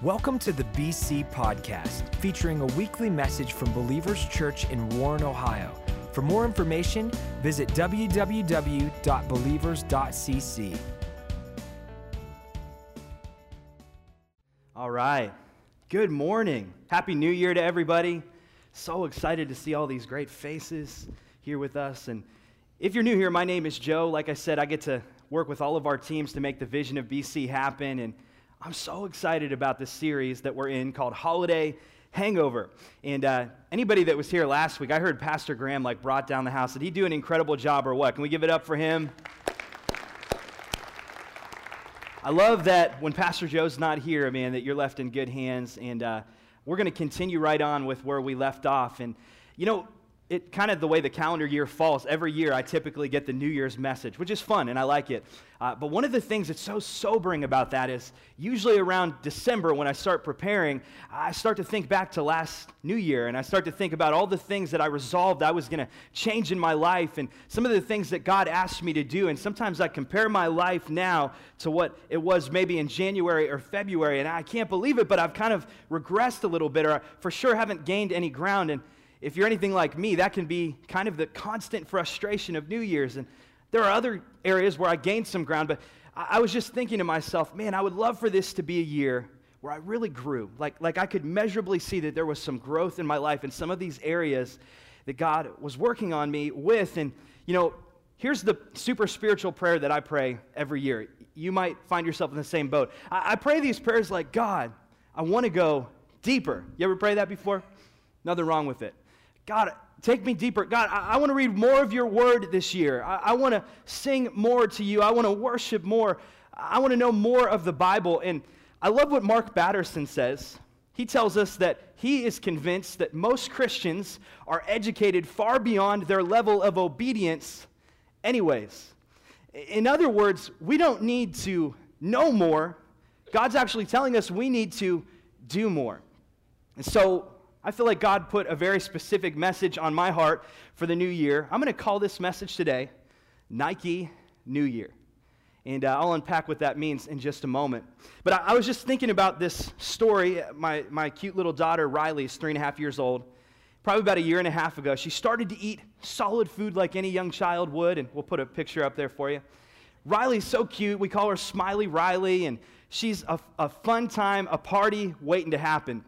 Welcome to the BC Podcast, featuring a weekly message from Believers Church in Warren, Ohio. For more information, visit www.believers.cc. All right. Good morning. Happy New Year to everybody. So excited to see all these great faces here with us. And if you're new here, my name is Joe. Like I said, I get to work with all of our teams to make the vision of BC happen. And I'm so excited about this series that we're in called Holiday Hangover. And uh, anybody that was here last week, I heard Pastor Graham like brought down the house. Did he do an incredible job or what? Can we give it up for him? I love that when Pastor Joe's not here, man, that you're left in good hands. And uh, we're going to continue right on with where we left off. And, you know, it kind of the way the calendar year falls every year i typically get the new year's message which is fun and i like it. Uh, but one of the things that's so sobering about that is usually around december when i start preparing i start to think back to last new year and i start to think about all the things that i resolved i was going to change in my life and some of the things that god asked me to do and sometimes i compare my life now to what it was maybe in january or february and i can't believe it but i've kind of regressed a little bit or for sure haven't gained any ground and if you're anything like me, that can be kind of the constant frustration of New Year's. And there are other areas where I gained some ground, but I was just thinking to myself, man, I would love for this to be a year where I really grew. Like, like I could measurably see that there was some growth in my life in some of these areas that God was working on me with. And, you know, here's the super spiritual prayer that I pray every year. You might find yourself in the same boat. I, I pray these prayers like, God, I want to go deeper. You ever pray that before? Nothing wrong with it. God, take me deeper. God, I, I want to read more of your word this year. I, I want to sing more to you. I want to worship more. I want to know more of the Bible. And I love what Mark Batterson says. He tells us that he is convinced that most Christians are educated far beyond their level of obedience, anyways. In other words, we don't need to know more. God's actually telling us we need to do more. And so I feel like God put a very specific message on my heart for the new year. I'm going to call this message today Nike New Year. And uh, I'll unpack what that means in just a moment. But I, I, was just thinking about this story. My, my cute little daughter, Riley, is three and a half years old. Probably about a year and a half ago, she started to eat solid food like any young child would. And we'll put a picture up there for you. Riley's so cute. We call her Smiley Riley. And she's a, a fun time, a party waiting to happen.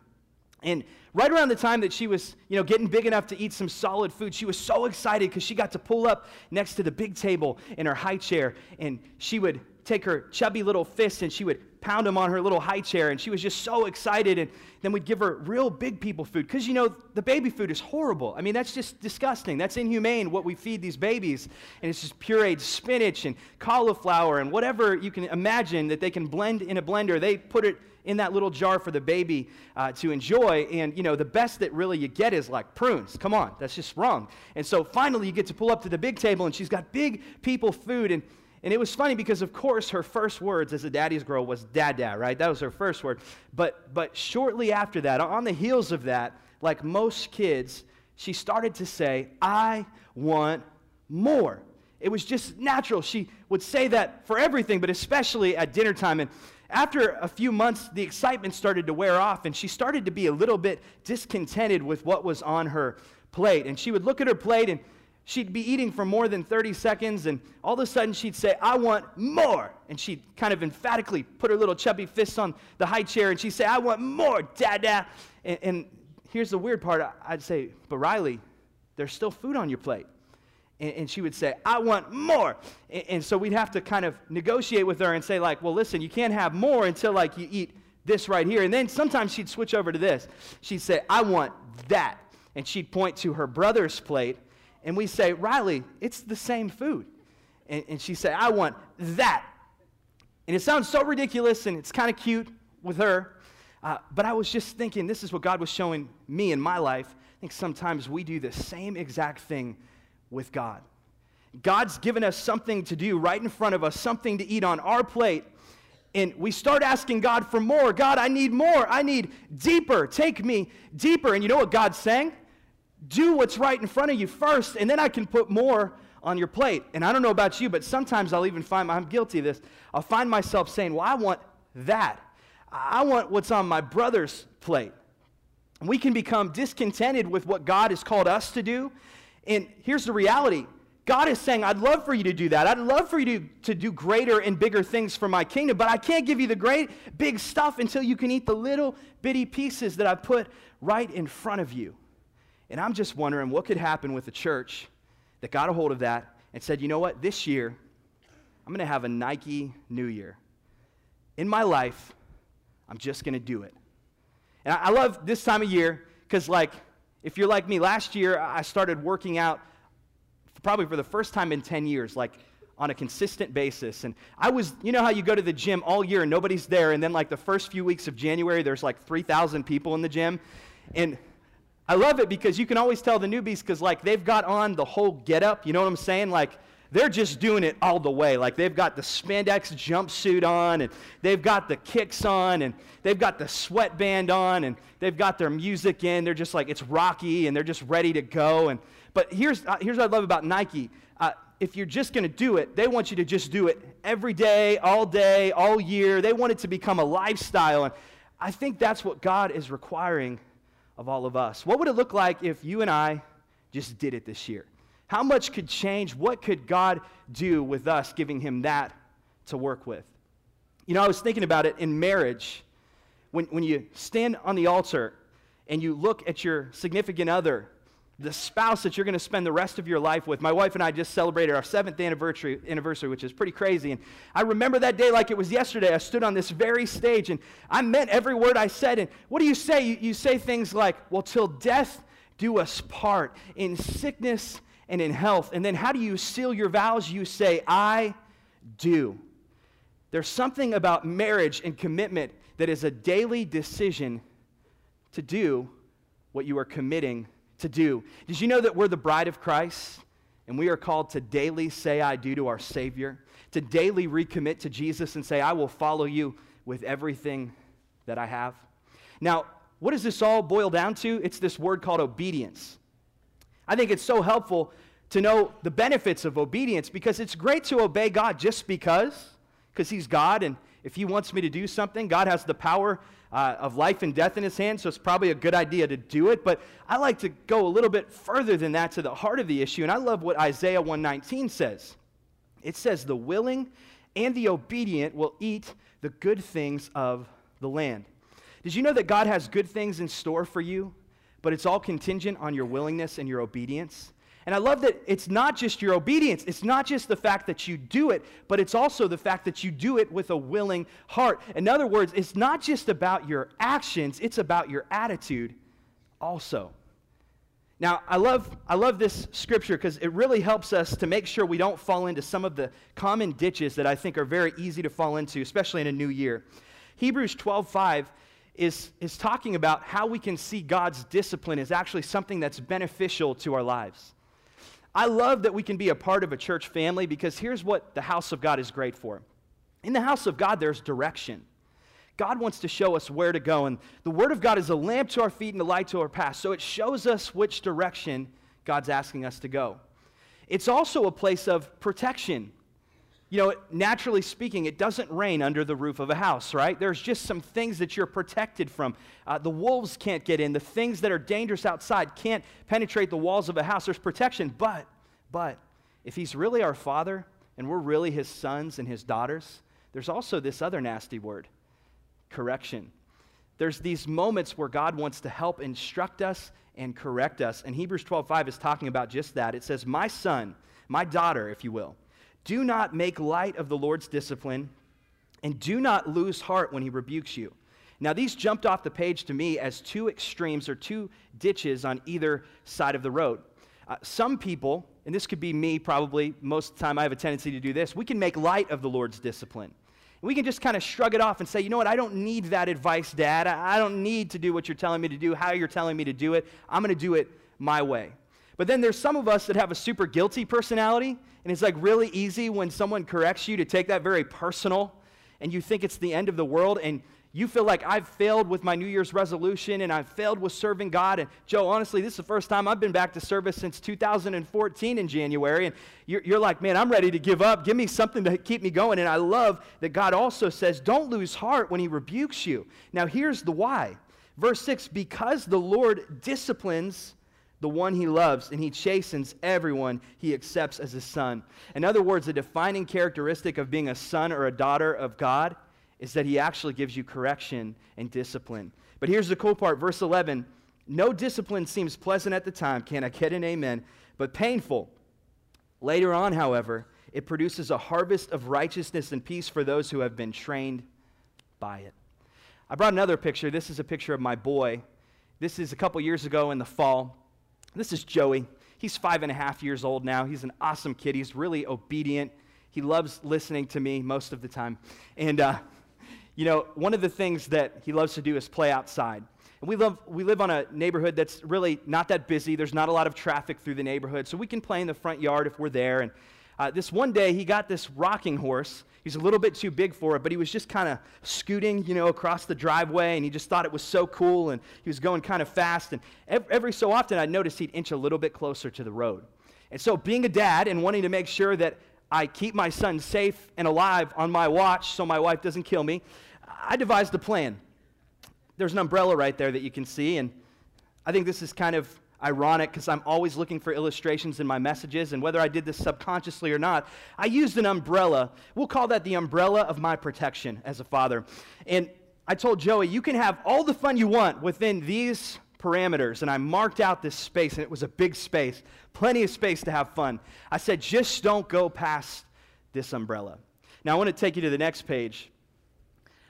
And right around the time that she was, you know, getting big enough to eat some solid food, she was so excited because she got to pull up next to the big table in her high chair, and she would take her chubby little fists and she would pound them on her little high chair, and she was just so excited. And then we'd give her real big people food because, you know, the baby food is horrible. I mean, that's just disgusting. That's inhumane what we feed these babies. And it's just pureed spinach and cauliflower and whatever you can imagine that they can blend in a blender. They put it in that little jar for the baby uh, to enjoy. And, you know, the best that really you get is like prunes. Come on, that's just wrong. And so finally you get to pull up to the big table and she's got big people food. And, and it was funny because, of course, her first words as a daddy's girl was dada, right? That was her first word. But, but shortly after that, on the heels of that, like most kids, she started to say, I want more. It was just natural. She would say that for everything, but especially at dinner time. And after a few months, the excitement started to wear off, and she started to be a little bit discontented with what was on her plate. And she would look at her plate, and she'd be eating for more than 30 seconds, and all of a sudden she'd say, I want more. And she'd kind of emphatically put her little chubby fists on the high chair, and she'd say, I want more, dada. And, and here's the weird part I'd say, But Riley, there's still food on your plate and, and she would say, I want more. And, and so we'd have to kind of negotiate with her and say, like, well, listen, you can't have more until, like, you eat this right here. And then sometimes she'd switch over to this. She'd say, I want that. And she'd point to her brother's plate. And we say, Riley, it's the same food. And, and she'd say, I want that. And it sounds so ridiculous and it's kind of cute with her. Uh, but I was just thinking, this is what God was showing me in my life. I think sometimes we do the same exact thing with God. God's given us something to do right in front of us, something to eat on our plate. And we start asking God for more. God, I need more. I need deeper. Take me deeper. And you know what God's saying? Do what's right in front of you first, and then I can put more on your plate. And I don't know about you, but sometimes I'll even find, I'm guilty of this, I'll find myself saying, Well, I want that. I want what's on my brother's plate. We can become discontented with what God has called us to do. And here's the reality God is saying, I'd love for you to do that. I'd love for you to, to do greater and bigger things for my kingdom, but I can't give you the great big stuff until you can eat the little bitty pieces that I put right in front of you. And I'm just wondering what could happen with the church that got a hold of that and said, you know what, this year, I'm going to have a Nike New Year. In my life, I'm just going to do it. And I love this time of year because, like, if you're like me, last year I started working out probably for the first time in 10 years, like on a consistent basis. And I was, you know how you go to the gym all year and nobody's there, and then like the first few weeks of January, there's like 3,000 people in the gym. And I love it because you can always tell the newbies because like they've got on the whole get up, you know what I'm saying? Like they're just doing it all the way. Like they've got the spandex jumpsuit on, and they've got the kicks on, and they've got the sweatband on, and they've got their music in. They're just like, it's rocky, and they're just ready to go. And, but here's, uh, here's what I love about Nike. Uh, if you're just going to do it, they want you to just do it every day, all day, all year. They want it to become a lifestyle. And I think that's what God is requiring of all of us. What would it look like if you and I just did it this year? How much could change? What could God do with us giving him that to work with? You know, I was thinking about it in marriage. When, when you stand on the altar and you look at your significant other, the spouse that you're going to spend the rest of your life with. My wife and I just celebrated our seventh anniversary, anniversary, which is pretty crazy. And I remember that day like it was yesterday. I stood on this very stage and I meant every word I said. And what do you say? You, you say things like, well, till death do us part, in sickness and in health. And then how do you seal your vows? You say, I do. There's something about marriage and commitment that is a daily decision to do what you are committing to do. Did you know that we're the bride of Christ? And we are called to daily say, I do to our Savior, to daily recommit to Jesus and say, I will follow you with everything that I have. Now, what does this all boil down to? It's this word called obedience. I think it's so helpful to know the benefits of obedience because it's great to obey God just because, because He's God, and if He wants me to do something, God has the power uh, of life and death in His hands, so it's probably a good idea to do it. But I like to go a little bit further than that to the heart of the issue, and I love what Isaiah 119 says. It says, The willing and the obedient will eat the good things of the land. Did you know that God has good things in store for you, but it's all contingent on your willingness and your obedience? And I love that it's not just your obedience, it's not just the fact that you do it, but it's also the fact that you do it with a willing heart. In other words, it's not just about your actions, it's about your attitude also. Now, I love, I love this scripture because it really helps us to make sure we don't fall into some of the common ditches that I think are very easy to fall into, especially in a new year. Hebrews 12 5 is, is talking about how we can see God's discipline as actually something that's beneficial to our lives. I love that we can be a part of a church family because here's what the house of God is great for. In the house of God, there's direction. God wants to show us where to go. And the Word of God is a lamp to our feet and a light to our path. So it shows us which direction God's asking us to go. It's also a place of protection. You know, naturally speaking, it doesn't rain under the roof of a house, right? There's just some things that you're protected from. Uh, the wolves can't get in. The things that are dangerous outside can't penetrate the walls of a house. There's protection. But, but, if he's really our father and we're really his sons and his daughters, there's also this other nasty word correction. There's these moments where God wants to help instruct us and correct us. And Hebrews 12:5 is talking about just that. It says, My son, my daughter, if you will do not make light of the Lord's discipline, and do not lose heart when he rebukes you. Now, these jumped off the page to me as two extremes or two ditches on either side of the road. Uh, some people, and this could be me probably, most of the time I have a tendency to do this, we can make light of the Lord's discipline. We can just kind of shrug it off and say, you know what, I don't need that advice, Dad. I don't need to do what you're telling me to do, how you're telling me to do it. I'm going to do it my way. But then there's some of us that have a super guilty personality, and it's like really easy when someone corrects you to take that very personal, and you think it's the end of the world, and you feel like I've failed with my New Year's resolution and I've failed with serving God. And Joe, honestly, this is the first time I've been back to service since 2014 in January. And you're, you're, like, man, I'm ready to give up. Give me something to keep me going. And I love that God also says, don't lose heart when He rebukes you. Now, here's the why. Verse 6 because the Lord disciplines the one he loves, and he chastens everyone he accepts as his son. In other words, the defining characteristic of being a son or a daughter of God is that he actually gives you correction and discipline. But here's the cool part verse 11 no discipline seems pleasant at the time. Can I get an amen? But painful. Later on, however, it produces a harvest of righteousness and peace for those who have been trained by it. I brought another picture. This is a picture of my boy. This is a couple years ago in the fall. This is Joey. He's five and a half years old now. He's an awesome kid. He's really obedient. He loves listening to me most of the time. And uh, you know, one of the things that he loves to do is play outside. And we, love, we live on a neighborhood that's really not that busy. There's not a lot of traffic through the neighborhood, so we can play in the front yard if we're there. And uh, this one day, he got this rocking horse. He's a little bit too big for it, but he was just kind of scooting, you know, across the driveway, and he just thought it was so cool, and he was going kind of fast. And every, every so often, I'd notice he'd inch a little bit closer to the road. And so, being a dad and wanting to make sure that I keep my son safe and alive on my watch so my wife doesn't kill me, I devised a plan. There's an umbrella right there that you can see, and I think this is kind of ironic because I'm always looking for illustrations in my messages, and whether I did this subconsciously or not, I used an umbrella. We'll call that the umbrella of my protection as a father. And I told Joey, you can have all the fun you want within these parameters, and I marked out this space, and it was a big space, plenty of space to have fun. I said, just don't go past this umbrella. Now, I want to take you to the next page.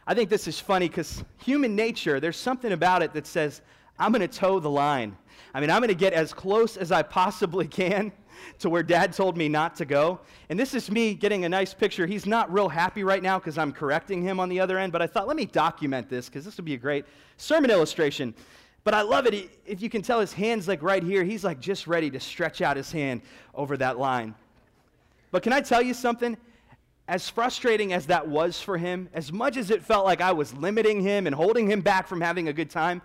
I think this is funny because human nature, there's something about it that says, I'm going to toe the line. I mean, I'm going to get as close as I possibly can to where dad told me not to go. And this is me getting a nice picture. He's not real happy right now because I'm correcting him on the other end, but I thought, let me document this because this would be a great sermon illustration. But I love it. If you can tell his hand's like right here, he's like just ready to stretch out his hand over that line. But can I tell you something? as frustrating as that was for him, as much as it felt like I was limiting him and holding him back from having a good time,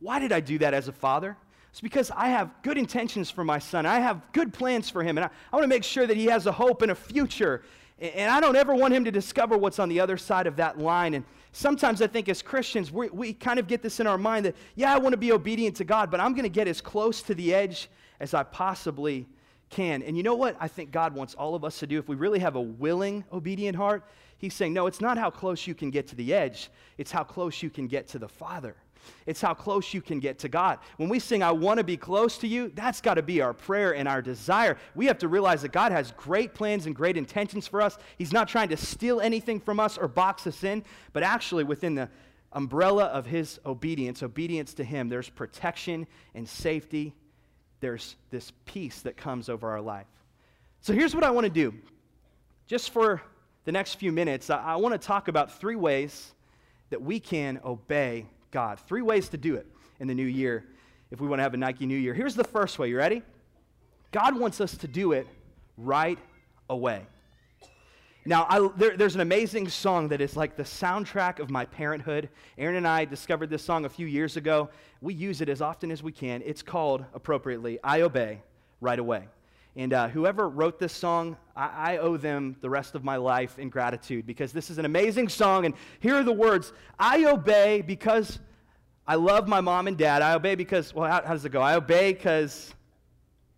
why did I do that as a father? It's because I have good intentions for my son. I have good plans for him, and I, I want to make sure that he has a hope and a future. And I don't ever want him to discover what's on the other side of that line. And sometimes I think as Christians, we, we kind of get this in our mind that, yeah, I want to be obedient to God, but I'm going to get as close to the edge as I possibly can. And you know what I think God wants all of us to do? If we really have a willing, obedient heart, He's saying, no, it's not how close you can get to the edge, it's how close you can get to the Father. It's how close you can get to God. When we sing, I want to be close to you, that's got to be our prayer and our desire. We have to realize that God has great plans and great intentions for us. He's not trying to steal anything from us or box us in, but actually, within the umbrella of His obedience, obedience to Him, there's protection and safety there's this peace that comes over our life. So here's what I want to do. Just for the next few minutes, I, I want to talk about three ways that we can obey God. Three ways to do it in the new year if we want to have a Nike New Year. Here's the first way. You ready? God wants us to do it right away. Now, I, there, there's an amazing song that is like the soundtrack of my parenthood. Aaron and I discovered this song a few years ago. We use it as often as we can. It's called, appropriately, I Obey Right Away. And uh, whoever wrote this song, I, I owe them the rest of my life in gratitude because this is an amazing song. And here are the words I obey because I love my mom and dad. I obey because, well, how, how does it go? I obey because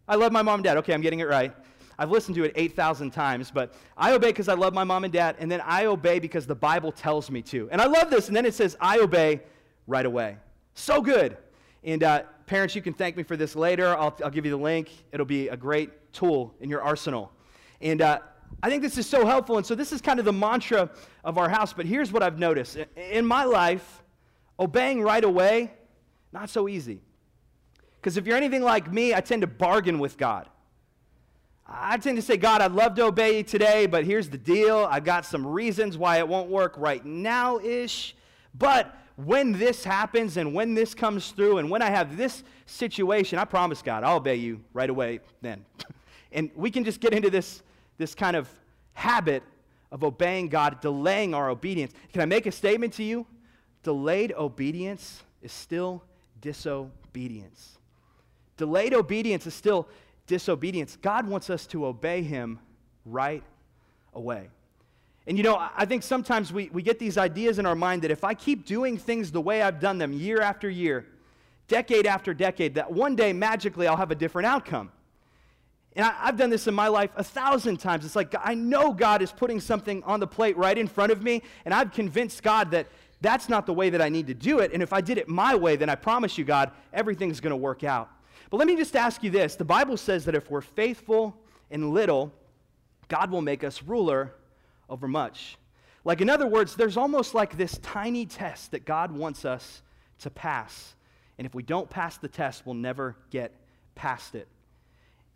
I love my mom and dad. Okay, I'm getting it right. I've listened to it 8,000 times, but I obey because I love my mom and dad, and then I obey because the Bible tells me to. And I love this, and then it says, I obey right away. So good. And uh, parents, you can thank me for this later. I'll, I'll give you the link. It'll be a great tool in your arsenal. And uh, I think this is so helpful. And so this is kind of the mantra of our house. But here's what I've noticed in my life, obeying right away, not so easy. Because if you're anything like me, I tend to bargain with God. I tend to say, God, I'd love to obey you today, but here's the deal. I've got some reasons why it won't work right now ish. But when this happens and when this comes through and when I have this situation, I promise God, I'll obey you right away then. and we can just get into this, this kind of habit of obeying God, delaying our obedience. Can I make a statement to you? delayed obedience is still disobedience. Delayed obedience is still disobedience. God wants us to obey Him right away. And you know, I think sometimes we, we get these ideas in our mind that if I keep doing things the way I've done them year after year, decade after decade, that one day magically I'll have a different outcome. And I, have done this in my life a thousand times. It's like I know God is putting something on the plate right in front of me, and I've convinced God that that's not the way that I need to do it. And if I did it my way, then I promise you, God, everything's going to work out. But let me just ask you this the Bible says that if we're faithful in little, God will make us ruler over much. Like, in other words, there's almost like this tiny test that God wants us to pass. And if we don't pass the test, we'll never get past it.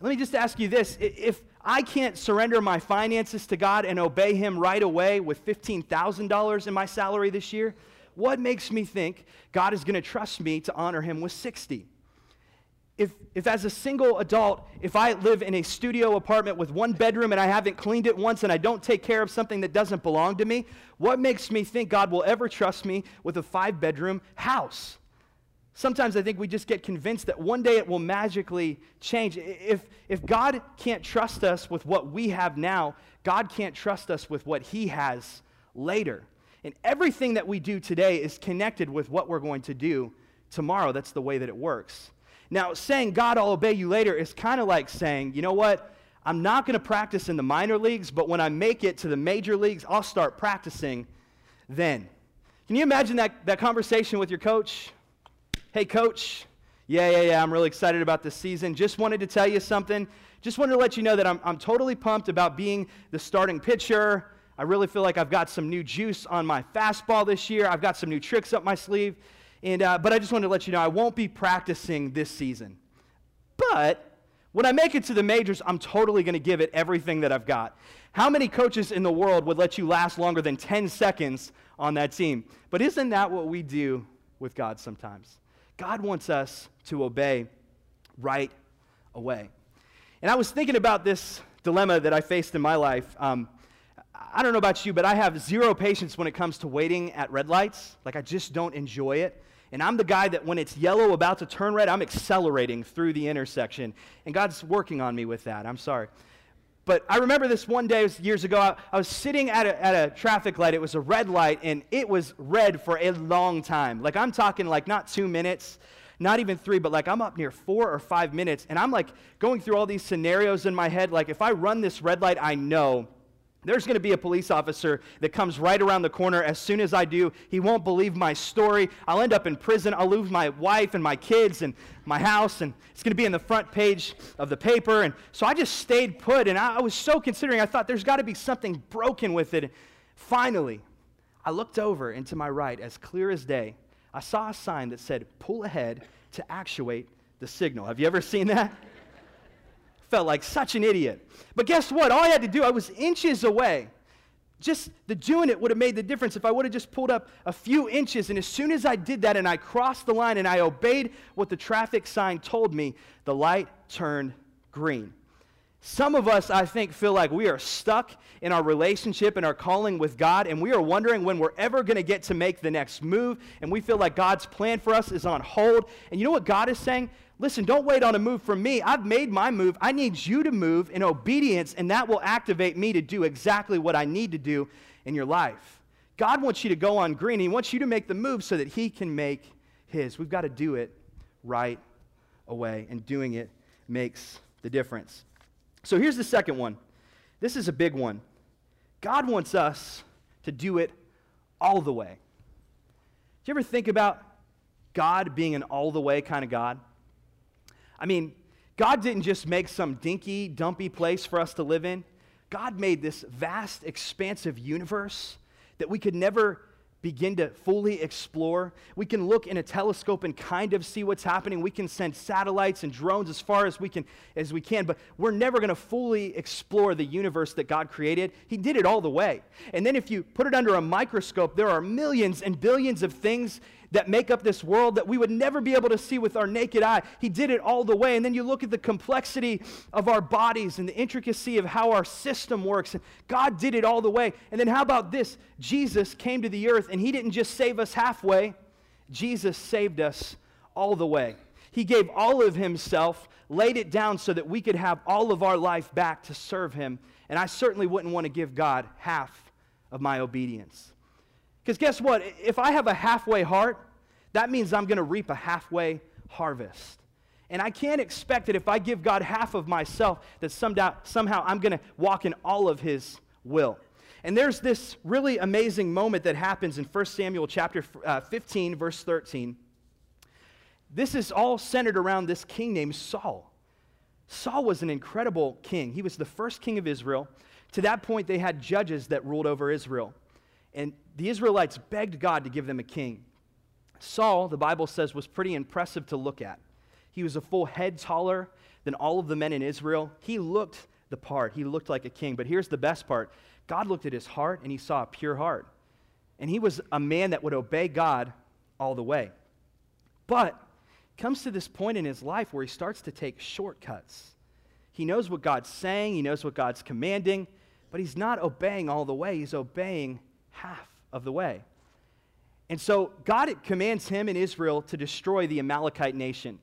Let me just ask you this if I can't surrender my finances to God and obey Him right away with $15,000 in my salary this year, what makes me think God is going to trust me to honor Him with 60? If, if as a single adult, if I live in a studio apartment with one bedroom and I haven't cleaned it once and I don't take care of something that doesn't belong to me, what makes me think God will ever trust me with a five bedroom house? Sometimes I think we just get convinced that one day it will magically change. If, if God can't trust us with what we have now, God can't trust us with what He has later. And everything that we do today is connected with what we're going to do tomorrow. That's the way that it works. Now, saying, God, I'll obey you later is kind of like saying, you know what? I'm not going to practice in the minor leagues, but when I make it to the major leagues, I'll start practicing then. Can you imagine that, that conversation with your coach? Hey, coach. Yeah, yeah, yeah. I'm really excited about this season. Just wanted to tell you something. Just wanted to let you know that I'm, I'm totally pumped about being the starting pitcher. I really feel like I've got some new juice on my fastball this year. I've got some new tricks up my sleeve. And, uh, but I just wanted to let you know I won't be practicing this season. But when I make it to the majors, I'm totally going to give it everything that I've got. How many coaches in the world would let you last longer than 10 seconds on that team? But isn't that what we do with God sometimes? God wants us to obey right away. And I was thinking about this dilemma that I faced in my life. Um, I don't know about you, but I have zero patience when it comes to waiting at red lights. Like, I just don't enjoy it. And I'm the guy that when it's yellow about to turn red, I'm accelerating through the intersection. And God's working on me with that. I'm sorry. But I remember this one day, years ago, I, I was sitting at a, at a traffic light. It was a red light, and it was red for a long time. Like, I'm talking like not two minutes, not even three, but like I'm up near four or five minutes. And I'm like going through all these scenarios in my head. Like, if I run this red light, I know there's going to be a police officer that comes right around the corner. As soon as I do, he won't believe my story. I'll end up in prison. I'll lose my wife and my kids and my house, and it's going to be in the front page of the paper. And so I just stayed put, and I, was so considering. I thought there's got to be something broken with it. Finally, I looked over and to my right, as clear as day. I saw a sign that said, Pull ahead to actuate the signal. Have you ever seen that? Felt like such an idiot. But guess what? All I had to do, I was inches away. Just the doing it would have made the difference if I would have just pulled up a few inches. And as soon as I did that and I crossed the line and I obeyed what the traffic sign told me, the light turned green. Some of us, I think, feel like we are stuck in our relationship and our calling with God, and we are wondering when we're ever going to get to make the next move, and we feel like God's plan for us is on hold. And you know what God is saying? Listen, don't wait on a move from me. I've made my move. I need you to move in obedience, and that will activate me to do exactly what I need to do in your life. God wants you to go on green. He wants you to make the move so that He can make His. We've got to do it right away, and doing it makes the difference. So here's the second one. This is a big one. God wants us to do it all the way. Do you ever think about God being an all the way kind of God? I mean, God didn't just make some dinky, dumpy place for us to live in. God made this vast, expansive universe that we could never begin to fully explore. We can look in a telescope and kind of see what's happening. We can send satellites and drones as far as we can as we can, but we're never going to fully explore the universe that God created. He did it all the way. And then if you put it under a microscope, there are millions and billions of things that make up this world that we would never be able to see with our naked eye. He did it all the way. And then you look at the complexity of our bodies and the intricacy of how our system works. And God did it all the way. And then how about this? Jesus came to the earth and he didn't just save us halfway, Jesus saved us all the way. He gave all of himself, laid it down so that we could have all of our life back to serve him. And I certainly wouldn't want to give God half of my obedience. Because guess what? If I have a halfway heart, that means I'm going to reap a halfway harvest. And I can't expect that if I give God half of myself, that somehow, I'm going to walk in all of His will. And there's this really amazing moment that happens in 1 Samuel chapter uh, 15, verse 13. This is all centered around this king named Saul. Saul was an incredible king. He was the first king of Israel. To that point, they had judges that ruled over Israel. And the Israelites begged God to give them a king. Saul, the Bible says, was pretty impressive to look at. He was a full head taller than all of the men in Israel. He looked the part, he looked like a king. But here's the best part God looked at his heart and he saw a pure heart. And he was a man that would obey God all the way. But comes to this point in his life where he starts to take shortcuts. He knows what God's saying, he knows what God's commanding, but he's not obeying all the way. He's obeying half of the way. And so God commands him and Israel to destroy the Amalekite nation.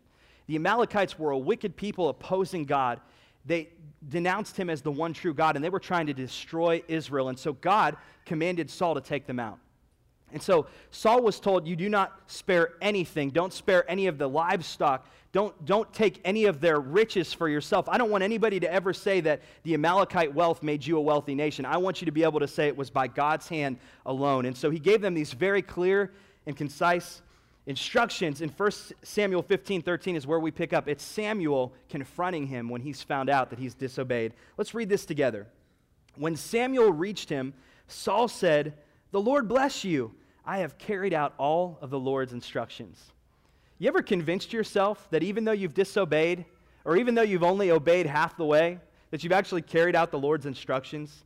The Amalekites were a wicked people opposing God. They denounced him as the one true God, and they were trying to destroy Israel. And so God commanded Saul to take them out. And so Saul was told, You do not spare anything. Don't spare any of the livestock. Don't, don't take any of their riches for yourself. I don't want anybody to ever say that the Amalekite wealth made you a wealthy nation. I want you to be able to say it was by God's hand alone. And so he gave them these very clear and concise instructions. In 1 Samuel 15 13 is where we pick up. It's Samuel confronting him when he's found out that he's disobeyed. Let's read this together. When Samuel reached him, Saul said, The Lord bless you. I have carried out all of the Lord's instructions. You ever convinced yourself that even though you've disobeyed, or even though you've only obeyed half the way, that you've actually carried out the Lord's instructions?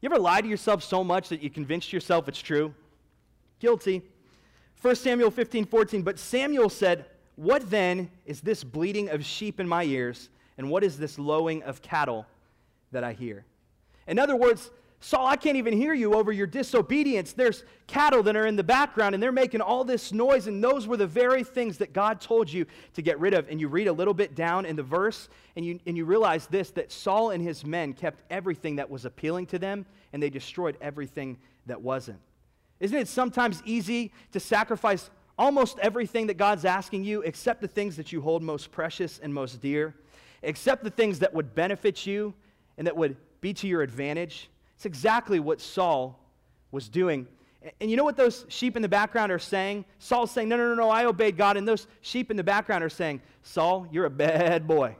You ever lied to yourself so much that you convinced yourself it's true? Guilty. 1 Samuel 15, 14. But Samuel said, What then is this bleating of sheep in my ears, and what is this lowing of cattle that I hear? In other words, Saul, I can't even hear you over your disobedience. There's cattle that are in the background and they're making all this noise, and those were the very things that God told you to get rid of. And you read a little bit down in the verse, and you, and you realize this that Saul and his men kept everything that was appealing to them, and they destroyed everything that wasn't. Isn't it sometimes easy to sacrifice almost everything that God's asking you, except the things that you hold most precious and most dear, except the things that would benefit you and that would be to your advantage? It's exactly what Saul was doing. And you know what those sheep in the background are saying? Saul's saying, No, no, no, no, I obeyed God. And those sheep in the background are saying, Saul, you're a bad boy.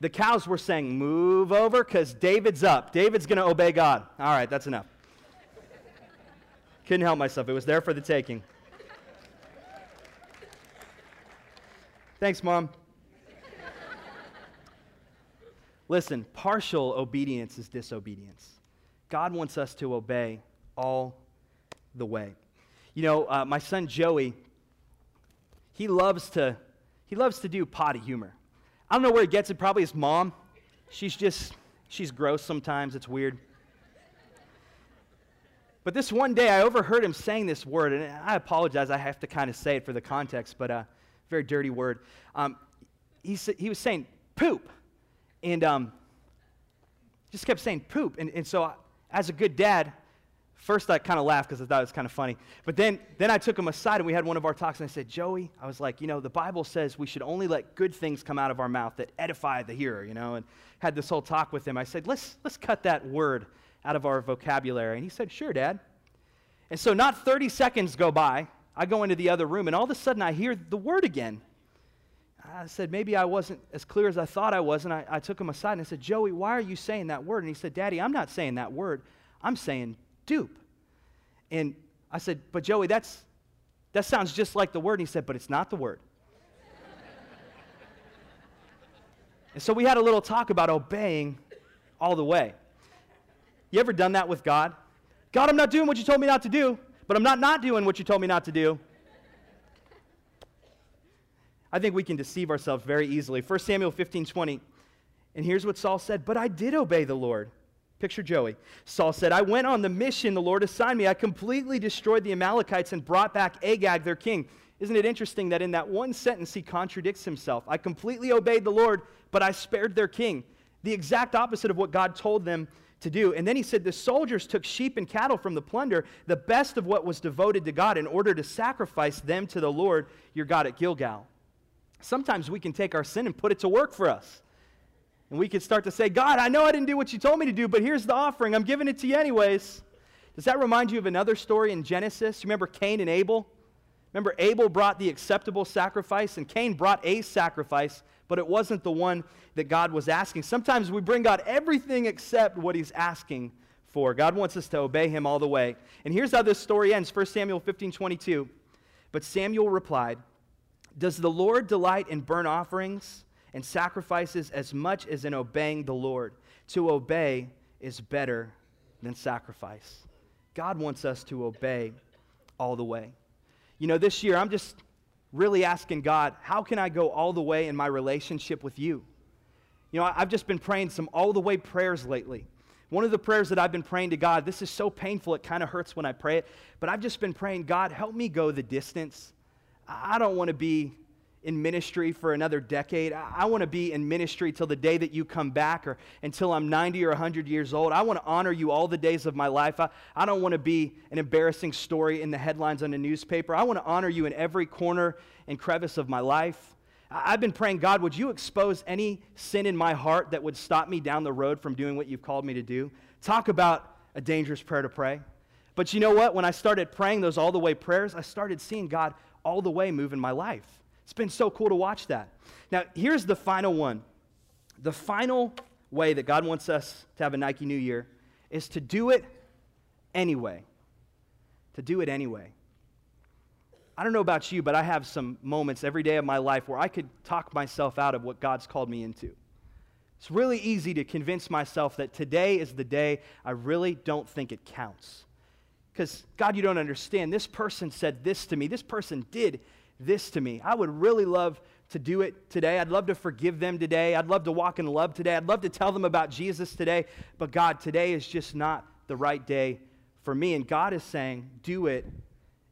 the cows were saying, Move over because David's up. David's going to obey God. All right, that's enough. Couldn't help myself. It was there for the taking. Thanks, Mom. Listen, partial obedience is disobedience. God wants us to obey all the way. You know, uh, my son Joey, he loves to he loves to do potty humor. I don't know where he gets it. Probably his mom. She's just she's gross sometimes. It's weird. But this one day, I overheard him saying this word, and I apologize. I have to kind of say it for the context, but a uh, very dirty word. Um, he, he was saying poop and um, just kept saying poop. And, and so, I, as a good dad, first I kind of laughed because I thought it was kind of funny. But then, then I took him aside and we had one of our talks, and I said, Joey, I was like, you know, the Bible says we should only let good things come out of our mouth that edify the hearer, you know, and had this whole talk with him. I said, let's, let's cut that word out of our vocabulary. And he said, sure, Dad. And so, not 30 seconds go by. I go into the other room, and all of a sudden I hear the word again. I said, maybe I wasn't as clear as I thought I was. And I, I took him aside and I said, Joey, why are you saying that word? And he said, Daddy, I'm not saying that word. I'm saying dupe. And I said, but Joey, that's, that sounds just like the word. And he said, but it's not the word. and so we had a little talk about obeying all the way. You ever done that with God? God, I'm not doing what you told me not to do, but I'm not not doing what you told me not to do. I think we can deceive ourselves very easily. 1 Samuel 15 20. And here's what Saul said But I did obey the Lord. Picture Joey. Saul said, I went on the mission the Lord assigned me. I completely destroyed the Amalekites and brought back Agag, their king. Isn't it interesting that in that one sentence he contradicts himself? I completely obeyed the Lord, but I spared their king. The exact opposite of what God told them to do. And then he said, The soldiers took sheep and cattle from the plunder, the best of what was devoted to God, in order to sacrifice them to the Lord your God at Gilgal. Sometimes we can take our sin and put it to work for us. And we can start to say, God, I know I didn't do what you told me to do, but here's the offering. I'm giving it to you anyways. Does that remind you of another story in Genesis? You remember Cain and Abel? Remember, Abel brought the acceptable sacrifice, and Cain brought a sacrifice, but it wasn't the one that God was asking. Sometimes we bring God everything except what he's asking for. God wants us to obey him all the way. And here's how this story ends 1 Samuel 15 22. But Samuel replied, Does the Lord delight in burnt offerings? and sacrifices as much as in obeying the Lord. To obey is better than sacrifice. God wants us to obey all the way. You know, this year I'm just really asking God, how can I go all the way in my relationship with you? You know, I've just been praying some all the way prayers lately. One of the prayers that I've been praying to God, this is so painful, it kind of hurts when I pray it, but I've just been praying, God, help me go the distance. I don't want to be in ministry for another decade. I, want to be in ministry till the day that you come back or until I'm 90 or 100 years old. I want to honor you all the days of my life. I, I don't want to be an embarrassing story in the headlines on a newspaper. I want to honor you in every corner and crevice of my life. I, I've been praying, God, would you expose any sin in my heart that would stop me down the road from doing what you've called me to do? Talk about a dangerous prayer to pray. But you know what? When I started praying those all the way prayers, I started seeing God all the way move in my life. It's been so cool to watch that. Now, here's the final one. The final way that God wants us to have a Nike New Year is to do it anyway. To do it anyway. I don't know about you, but I have some moments every day of my life where I could talk myself out of what God's called me into. It's really easy to convince myself that today is the day I really don't think it counts. Because, God, you don't understand. This person said this to me. This person did this to me. I would really love to do it today. I'd love to forgive them today. I'd love to walk in love today. I'd love to tell them about Jesus today. But God, today is just not the right day for me. And God is saying, do it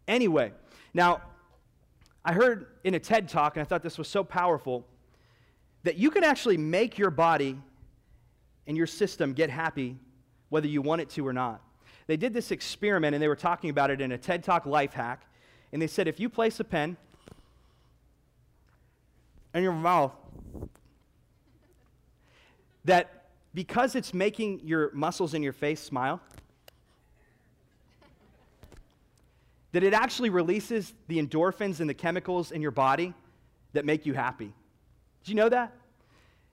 anyway. Now, I heard in a TED talk, and I thought this was so powerful, that you can actually make your body and your system get happy whether you want it to or not. They did this experiment, and they were talking about it in a TED Talk life hack. And they said if you place a pen in your mouth that because it's making your muscles in your face smile, that it actually releases the endorphins and the chemicals in your body that make you happy. Do you know that?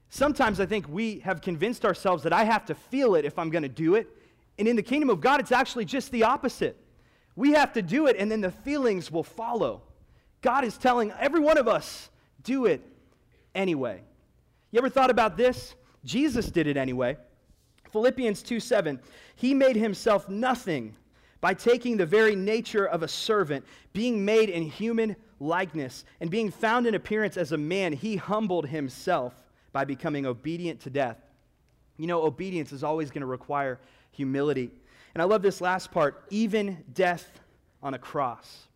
Sometimes I think we have convinced ourselves that I have to feel it if I'm going to do it. And in the kingdom of God, it's actually just the opposite. We have to do it, and then the feelings will follow. God is telling every one of us, do it anyway. You ever thought about this? Jesus did it anyway. Philippians 2 7. He made himself nothing by taking the very nature of a servant, being made in human likeness, and being found in appearance as a man, he humbled himself by becoming obedient to death. You know, obedience is always going to require humility. And I love this last part even death on a cross.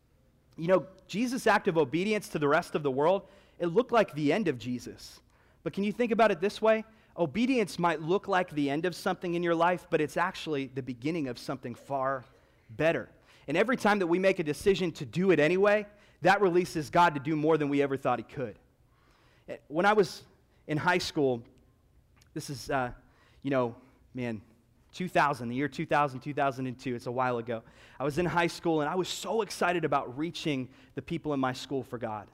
You know, Jesus' act of obedience to the rest of the world it looked like the end of Jesus. But can you think about it this way? Obedience might look like the end of something in your life, but it's actually the beginning of something far better. And every time that we make a decision to do it anyway, that releases God to do more than we ever thought He could. Eh, when I was in high school, this is, uh, you know, man, 2000, the year 2000, 2002, it's a while ago. I was in high school and I was so excited about reaching the people in my school for God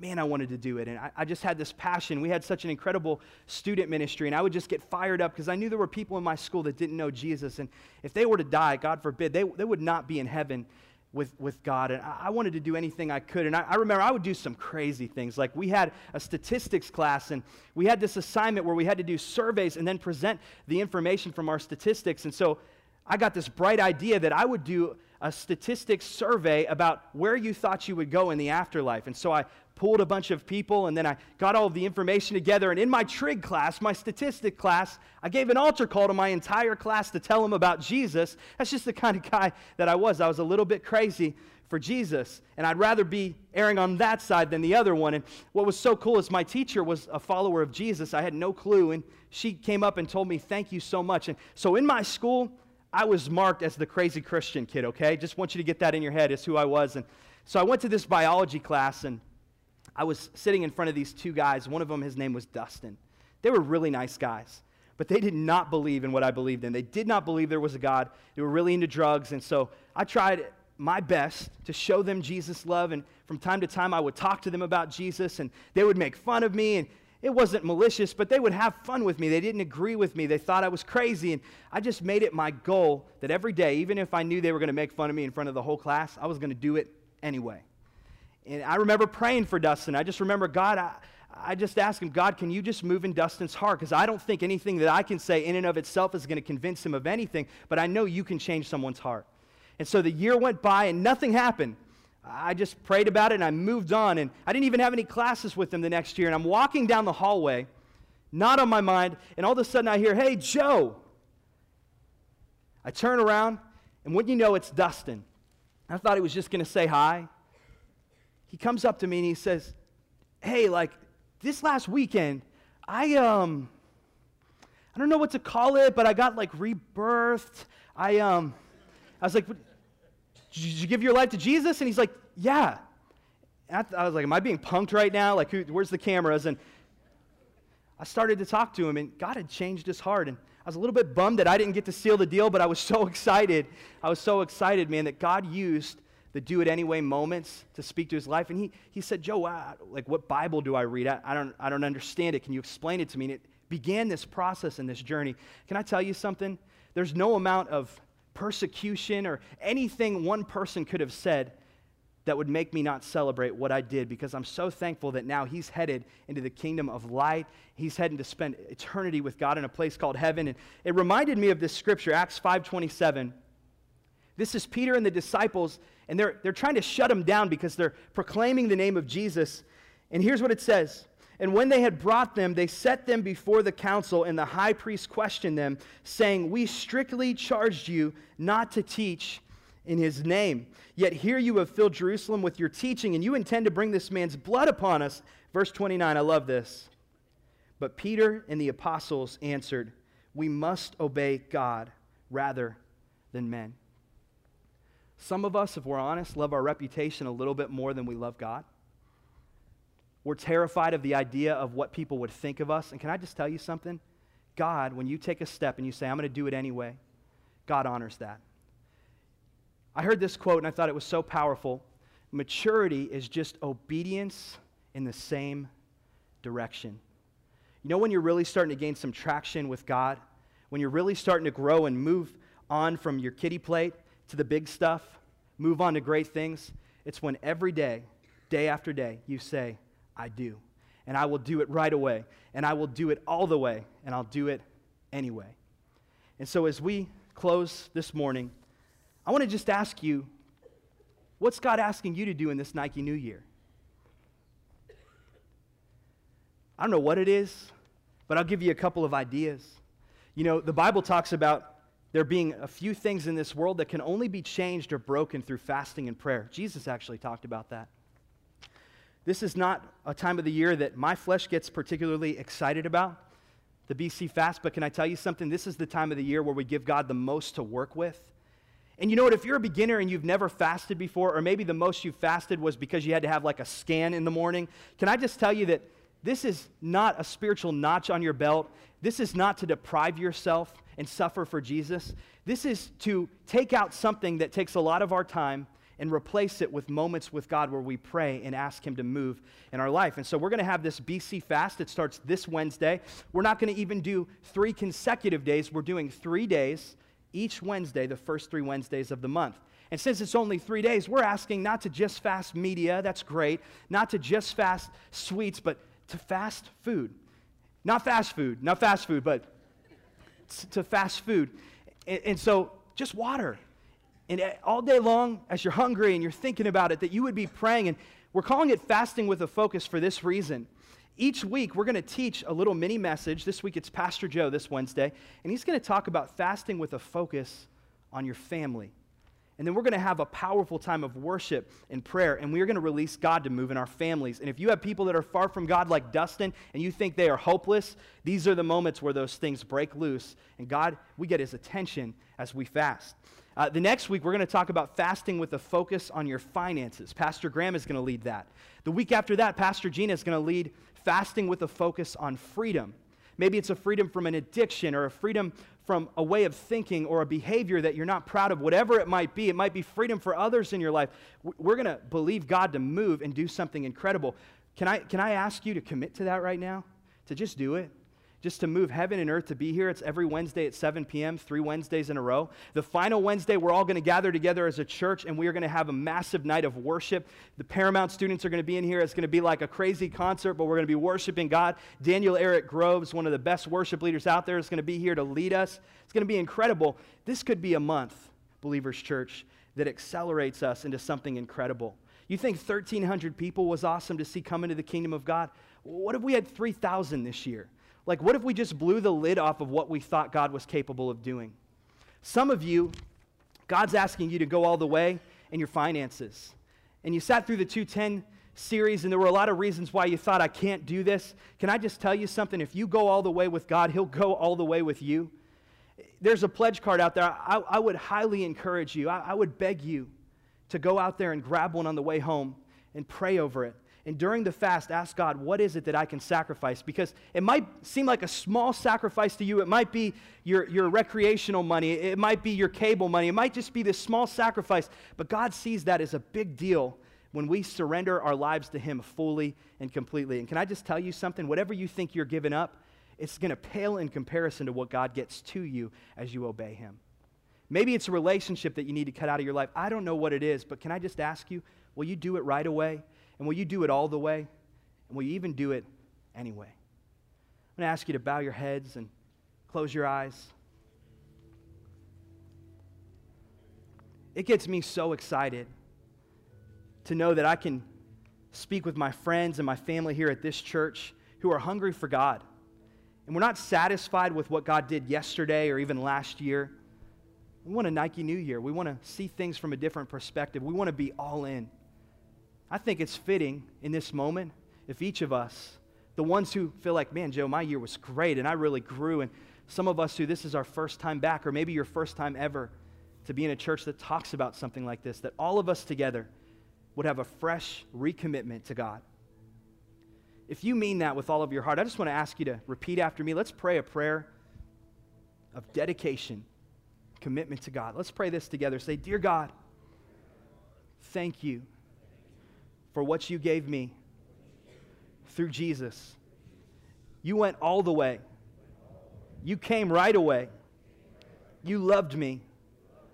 man, I wanted to do it. And I, I, just had this passion. We had such an incredible student ministry, and I would just get fired up because I knew there were people in my school that didn't know Jesus. And if they were to die, God forbid, they, they would not be in heaven with, with God. And I, wanted to do anything I could. And I, I remember I would do some crazy things. Like we had a statistics class, and we had this assignment where we had to do surveys and then present the information from our statistics. And so I got this bright idea that I would do a statistics survey about where you thought you would go in the afterlife. And so I pulled a bunch of people and then I got all of the information together. And in my trig class, my statistic class, I gave an altar call to my entire class to tell them about Jesus. That's just the kind of guy that I was. I was a little bit crazy for Jesus. And I'd rather be erring on that side than the other one. And what was so cool is my teacher was a follower of Jesus. I had no clue. And she came up and told me, Thank you so much. And so in my school, I was marked as the crazy Christian kid, okay? Just want you to get that in your head as who I was. And so I went to this biology class and I was sitting in front of these two guys. One of them, his name was Dustin. They were really nice guys, but they did not believe in what I believed in. They did not believe there was a God. They were really into drugs. And so I tried my best to show them Jesus' love. And from time to time, I would talk to them about Jesus, and they would make fun of me. And it wasn't malicious, but they would have fun with me. They didn't agree with me. They thought I was crazy. And I just made it my goal that every day, even if I knew they were going to make fun of me in front of the whole class, I was going to do it anyway. And I remember praying for Dustin. I just remember, God, I, I just asked him, God, can you just move in Dustin's heart? Because I don't think anything that I can say in and of itself is going to convince him of anything, but I know you can change someone's heart. And so the year went by and nothing happened. I just prayed about it and I moved on. And I didn't even have any classes with him the next year. And I'm walking down the hallway, not on my mind, and all of a sudden I hear, Hey, Joe. I turn around, and when you know it's Dustin, I thought he was just going to say hi. He comes up to me and he says, Hey, like this last weekend, I, um, I don't know what to call it, but I got like rebirthed. I, um, I was like, did you give your life to Jesus? And he's like, Yeah. I, was like, Am I being punked right now? Like, who, where's the cameras? And I started to talk to him, and God had changed his heart. And I was a little bit bummed that I didn't get to seal the deal, but I was so excited. I was so excited, man, that God used the do it anyway moments to speak to his life. And he, he said, Joe, like, what Bible do I read? I, I, don't, I don't understand it. Can you explain it to me? And it began this process and this journey. Can I tell you something? There's no amount of persecution or anything one person could have said that would make me not celebrate what I did because I'm so thankful that now he's headed into the kingdom of light. He's heading to spend eternity with God in a place called heaven. And it reminded me of this scripture, Acts 5:27. This is Peter and the disciples, and they're, they're trying to shut him down because they're proclaiming the name of Jesus. And here's what it says and when they had brought them, they set them before the council, and the high priest questioned them, saying, We strictly charged you not to teach in his name. Yet here you have filled Jerusalem with your teaching, and you intend to bring this man's blood upon us. Verse 29, I love this. But Peter and the apostles answered, We must obey God rather than men. Some of us, if we're honest, love our reputation a little bit more than we love God. We're terrified of the idea of what people would think of us. And can I just tell you something? God, when you take a step and you say, I'm going to do it anyway, God honors that. I heard this quote and I thought it was so powerful. Maturity is just obedience in the same direction. You know, when you're really starting to gain some traction with God, when you're really starting to grow and move on from your kitty plate to the big stuff, move on to great things, it's when every day, day after day, you say, I do. And I will do it right away. And I will do it all the way. And I'll do it anyway. And so, as we close this morning, I want to just ask you what's God asking you to do in this Nike New Year? I don't know what it is, but I'll give you a couple of ideas. You know, the Bible talks about there being a few things in this world that can only be changed or broken through fasting and prayer. Jesus actually talked about that. This is not a time of the year that my flesh gets particularly excited about, the BC fast, but can I tell you something? This is the time of the year where we give God the most to work with. And you know what? If you're a beginner and you've never fasted before, or maybe the most you've fasted was because you had to have like a scan in the morning, can I just tell you that this is not a spiritual notch on your belt? This is not to deprive yourself and suffer for Jesus. This is to take out something that takes a lot of our time and replace it with moments with God where we pray and ask Him to move in our life. And so we're going to have this BC fast. It starts this Wednesday. We're not going to even do three consecutive days, we're doing three days each Wednesday, the first three Wednesdays of the month. And since it's only three days, we're asking not to just fast media, that's great, not to just fast sweets, but to fast food. Not fast food, not fast food, but to fast food. And, and so just water And all day long, as you're hungry and you're thinking about it, that you would be praying. And we're calling it fasting with a focus for this reason. Each week, we're going to teach a little mini message. This week, it's Pastor Joe this Wednesday, and he's going to talk about fasting with a focus on your family. And then we're going to have a powerful time of worship and prayer, and we are going to release God to move in our families. And if you have people that are far from God, like Dustin, and you think they are hopeless, these are the moments where those things break loose, and God, we get his attention as we fast. Uh, the next week, we're going to talk about fasting with a focus on your finances. Pastor Graham is going to lead that. The week after that, Pastor Gina is going to lead fasting with a focus on freedom. Maybe it's a freedom from an addiction or a freedom from a way of thinking or a behavior that you're not proud of, whatever it might be. It might be freedom for others in your life. We're going to believe God to move and do something incredible. Can I, can I ask you to commit to that right now? To just do it? Just to move heaven and earth to be here. It's every Wednesday at 7 p.m., three Wednesdays in a row. The final Wednesday, we're all going to gather together as a church and we are going to have a massive night of worship. The Paramount students are going to be in here. It's going to be like a crazy concert, but we're going to be worshiping God. Daniel Eric Groves, one of the best worship leaders out there, is going to be here to lead us. It's going to be incredible. This could be a month, Believers Church, that accelerates us into something incredible. You think 1,300 people was awesome to see come into the kingdom of God? What if we had 3,000 this year? Like, what if we just blew the lid off of what we thought God was capable of doing? Some of you, God's asking you to go all the way in your finances. And you sat through the 210 series, and there were a lot of reasons why you thought, I can't do this. Can I just tell you something? If you go all the way with God, He'll go all the way with you. There's a pledge card out there. I, I would highly encourage you, I, I would beg you to go out there and grab one on the way home and pray over it. And during the fast, ask God, what is it that I can sacrifice? Because it might seem like a small sacrifice to you. It might be your, your recreational money, it might be your cable money, it might just be this small sacrifice. But God sees that as a big deal when we surrender our lives to Him fully and completely. And can I just tell you something? Whatever you think you're giving up, it's going to pale in comparison to what God gets to you as you obey Him. Maybe it's a relationship that you need to cut out of your life. I don't know what it is, but can I just ask you, will you do it right away? And will you do it all the way? And will you even do it anyway? I'm going to ask you to bow your heads and close your eyes. It gets me so excited to know that I can speak with my friends and my family here at this church who are hungry for God. And we're not satisfied with what God did yesterday or even last year. We want a Nike New Year. We want to see things from a different perspective. We want to be all in. I think it's fitting in this moment if each of us, the ones who feel like, man, Joe, my year was great and I really grew, and some of us who this is our first time back, or maybe your first time ever to be in a church that talks about something like this, that all of us together would have a fresh recommitment to God. If you mean that with all of your heart, I just want to ask you to repeat after me. Let's pray a prayer of dedication, commitment to God. Let's pray this together. Say, Dear God, thank you for what you gave me through Jesus. You went all the way. You came right away. You loved me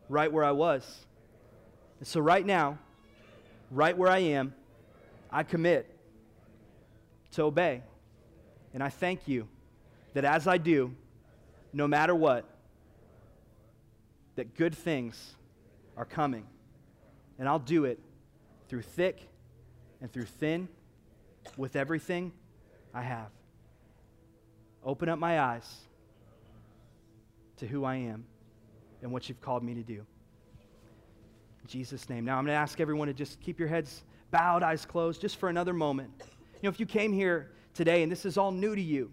right where I was. And so, right now, right where I am, I commit to obey. And I thank you that as I do, no matter what, that good things are coming. And I'll do it through thick and through thin with everything I have. Open up my eyes to who I am and what you've called me to do. In Jesus' name. Now I'm going to ask everyone to just keep your heads bowed, eyes closed, just for another moment. You know, if you came here today and this is all new to you,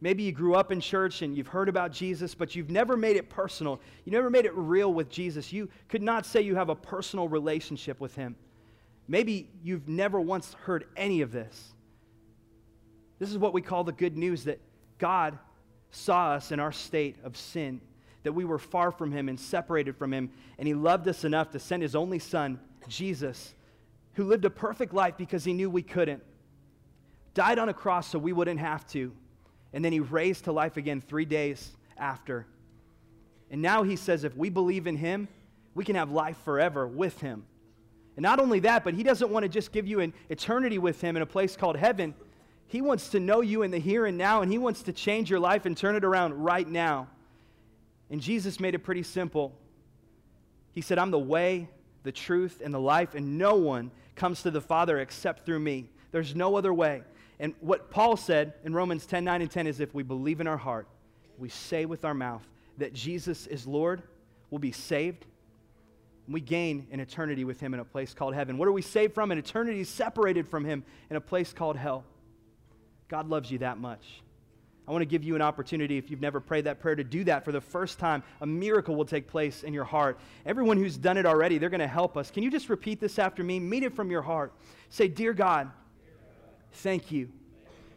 maybe you grew up in church and you've heard about Jesus, but you've never made it personal. You never made it real with Jesus. You could not say you have a personal relationship with him. Maybe you've never once heard any of this. This is what we call the good news that God saw us in our state of sin, that we were far from Him and separated from Him, and He loved us enough to send His only Son, Jesus, who lived a perfect life because He knew we couldn't, died on a cross so we wouldn't have to, and then He raised to life again three days after. And now He says if we believe in Him, we can have life forever with Him. And not only that, but He doesn't want to just give you an eternity with Him in a place called heaven. He wants to know you in the here and now, and He wants to change your life and turn it around right now. And Jesus made it pretty simple. He said, I'm the way, the truth, and the life, and no one comes to the Father except through me. There's no other way. And what Paul said in Romans 10 9 and 10 is if we believe in our heart, we say with our mouth that Jesus is Lord, we'll be saved. We gain an eternity with him in a place called heaven. What are we saved from? An eternity separated from him in a place called hell. God loves you that much. I want to give you an opportunity, if you've never prayed that prayer, to do that for the first time. A miracle will take place in your heart. Everyone who's done it already, they're going to help us. Can you just repeat this after me? Mean it from your heart. Say, Dear God, thank you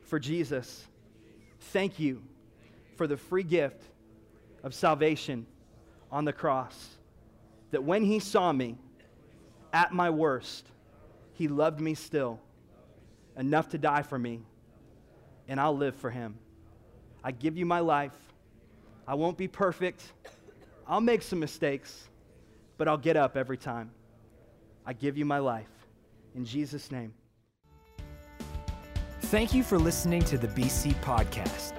for Jesus. Thank you for the free gift of salvation on the cross. That when he saw me at my worst, he loved me still enough to die for me, and I'll live for him. I give you my life. I won't be perfect. I'll make some mistakes, but I'll get up every time. I give you my life. In Jesus' name. Thank you for listening to the BC Podcast.